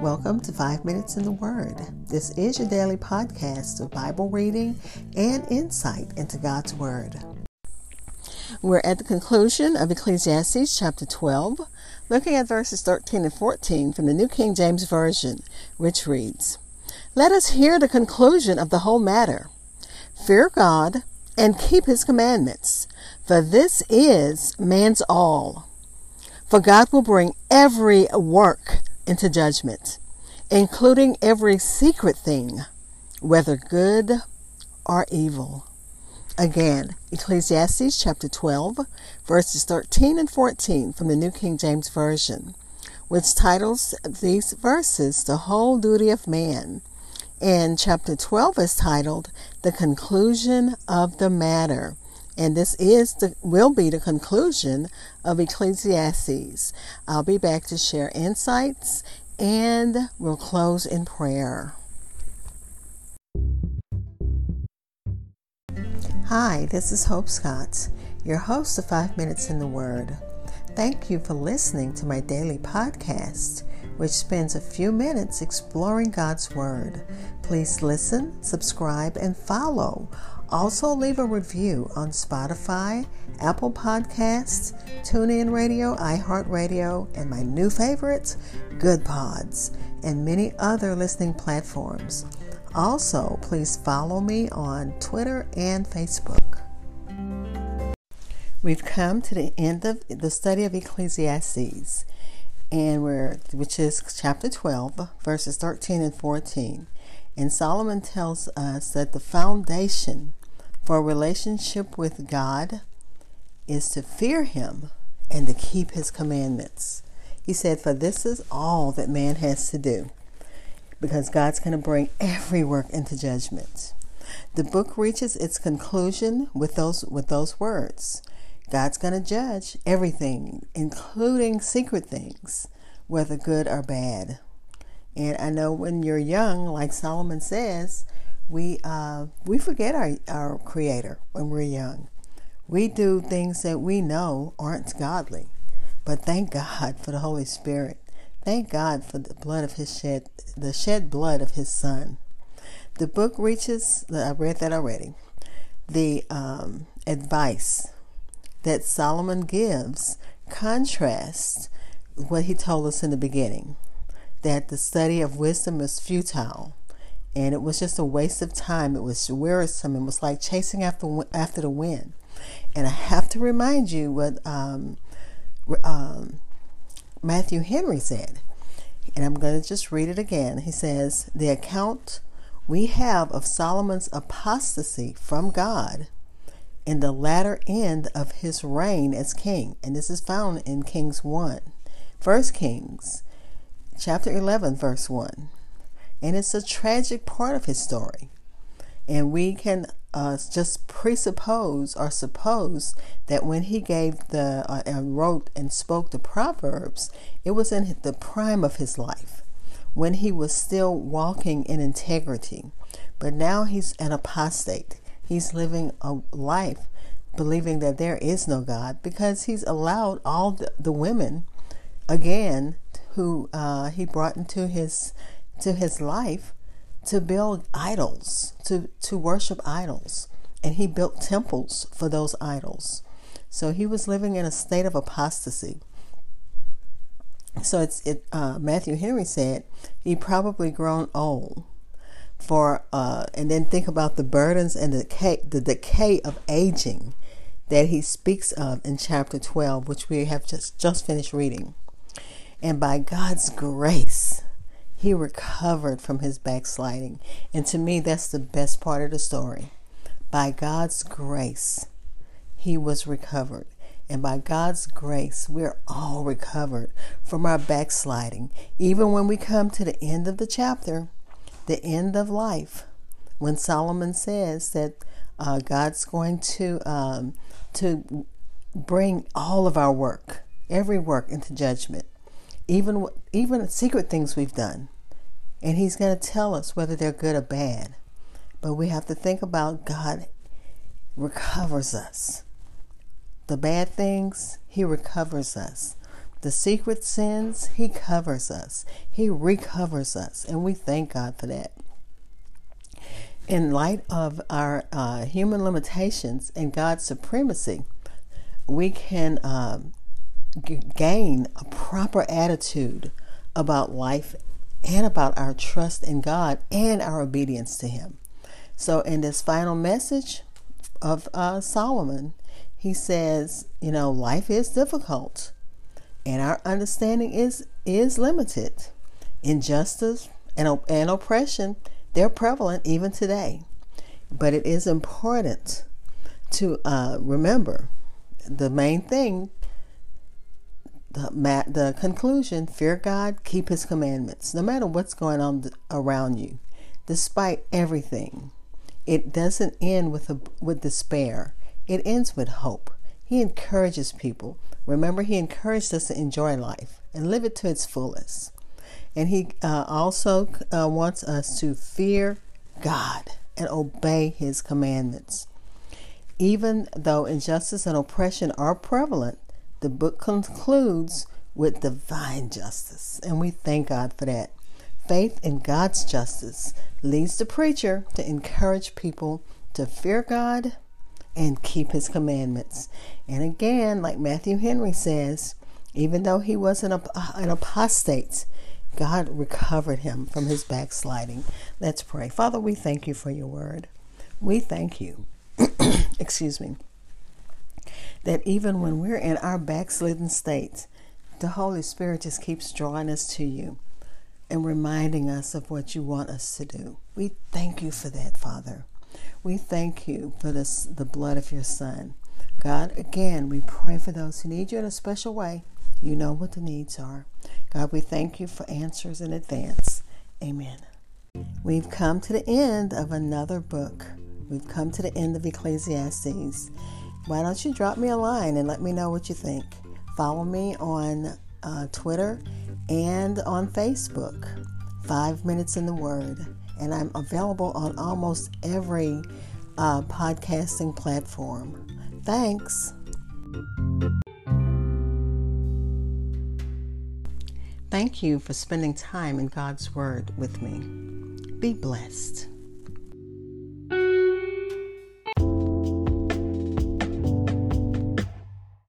Welcome to Five Minutes in the Word. This is your daily podcast of Bible reading and insight into God's Word. We're at the conclusion of Ecclesiastes chapter 12, looking at verses 13 and 14 from the New King James Version, which reads Let us hear the conclusion of the whole matter. Fear God and keep his commandments, for this is man's all. For God will bring every work into judgment, including every secret thing, whether good or evil. Again, Ecclesiastes chapter 12, verses 13 and 14 from the New King James Version, which titles these verses The Whole Duty of Man. And chapter 12 is titled The Conclusion of the Matter and this is the will be the conclusion of Ecclesiastes. I'll be back to share insights and we'll close in prayer. Hi, this is Hope Scott, your host of 5 Minutes in the Word. Thank you for listening to my daily podcast, which spends a few minutes exploring God's Word. Please listen, subscribe, and follow also, leave a review on Spotify, Apple Podcasts, TuneIn Radio, iHeartRadio, and my new favorites, Goodpods, and many other listening platforms. Also, please follow me on Twitter and Facebook. We've come to the end of the study of Ecclesiastes, and we're which is chapter 12, verses 13 and 14. And Solomon tells us that the foundation for relationship with God is to fear Him and to keep His commandments. He said, For this is all that man has to do, because God's going to bring every work into judgment. The book reaches its conclusion with those, with those words. God's going to judge everything, including secret things, whether good or bad. And I know when you're young, like Solomon says, we uh, we forget our, our creator when we're young. We do things that we know aren't godly. But thank God for the Holy Spirit. Thank God for the blood of his shed the shed blood of his son. The book reaches I read that already. The um, advice that Solomon gives contrasts what he told us in the beginning that the study of wisdom is futile and it was just a waste of time. It was wearisome. It was like chasing after after the wind. And I have to remind you what um, um, Matthew Henry said, and I'm going to just read it again. He says, "The account we have of Solomon's apostasy from God." In the latter end of his reign as king, and this is found in Kings 1, First Kings, chapter 11, verse 1 and it's a tragic part of his story. And we can uh, just presuppose or suppose that when he gave the uh, and wrote and spoke the proverbs, it was in the prime of his life, when he was still walking in integrity. But now he's an apostate. He's living a life believing that there is no God because he's allowed all the, the women, again, who uh, he brought into his to his life to build idols, to, to worship idols. And he built temples for those idols. So he was living in a state of apostasy. So it's it. Uh, Matthew Henry said he probably grown old for, uh, and then think about the burdens and the decay, the decay of aging that he speaks of in chapter twelve, which we have just just finished reading. And by God's grace, he recovered from his backsliding. And to me, that's the best part of the story. By God's grace, he was recovered. And by God's grace, we're all recovered from our backsliding. Even when we come to the end of the chapter, the end of life, when Solomon says that uh, God's going to um, to bring all of our work, every work, into judgment even even secret things we've done. And he's going to tell us whether they're good or bad. But we have to think about God recovers us. The bad things, he recovers us. the secret sins, He covers us, He recovers us, and we thank God for that. In light of our uh, human limitations and God's supremacy, we can g- gain a proper attitude about life and about our trust in God and our obedience to Him. So, in this final message of uh, Solomon, he says, you know, life is difficult, and our understanding is is limited. Injustice and, and oppression they're prevalent even today, but it is important to uh, remember the main thing. The, the conclusion fear God, keep His commandments, no matter what's going on around you, despite everything. It doesn't end with a, with despair. It ends with hope. He encourages people. Remember, he encouraged us to enjoy life and live it to its fullest. And he uh, also uh, wants us to fear God and obey his commandments. Even though injustice and oppression are prevalent, the book concludes with divine justice. And we thank God for that. Faith in God's justice leads the preacher to encourage people to fear God and keep his commandments. And again, like Matthew Henry says, even though he was an, uh, an apostate, God recovered him from his backsliding. Let's pray. Father, we thank you for your word. We thank you, excuse me, that even when we're in our backslidden states, the Holy Spirit just keeps drawing us to you and reminding us of what you want us to do. We thank you for that, Father. We thank you for this, the blood of your Son. God, again, we pray for those who need you in a special way. You know what the needs are. God, we thank you for answers in advance. Amen. We've come to the end of another book. We've come to the end of Ecclesiastes. Why don't you drop me a line and let me know what you think? Follow me on uh, Twitter and on Facebook. Five Minutes in the Word. And I'm available on almost every uh, podcasting platform. Thanks. Thank you for spending time in God's Word with me. Be blessed.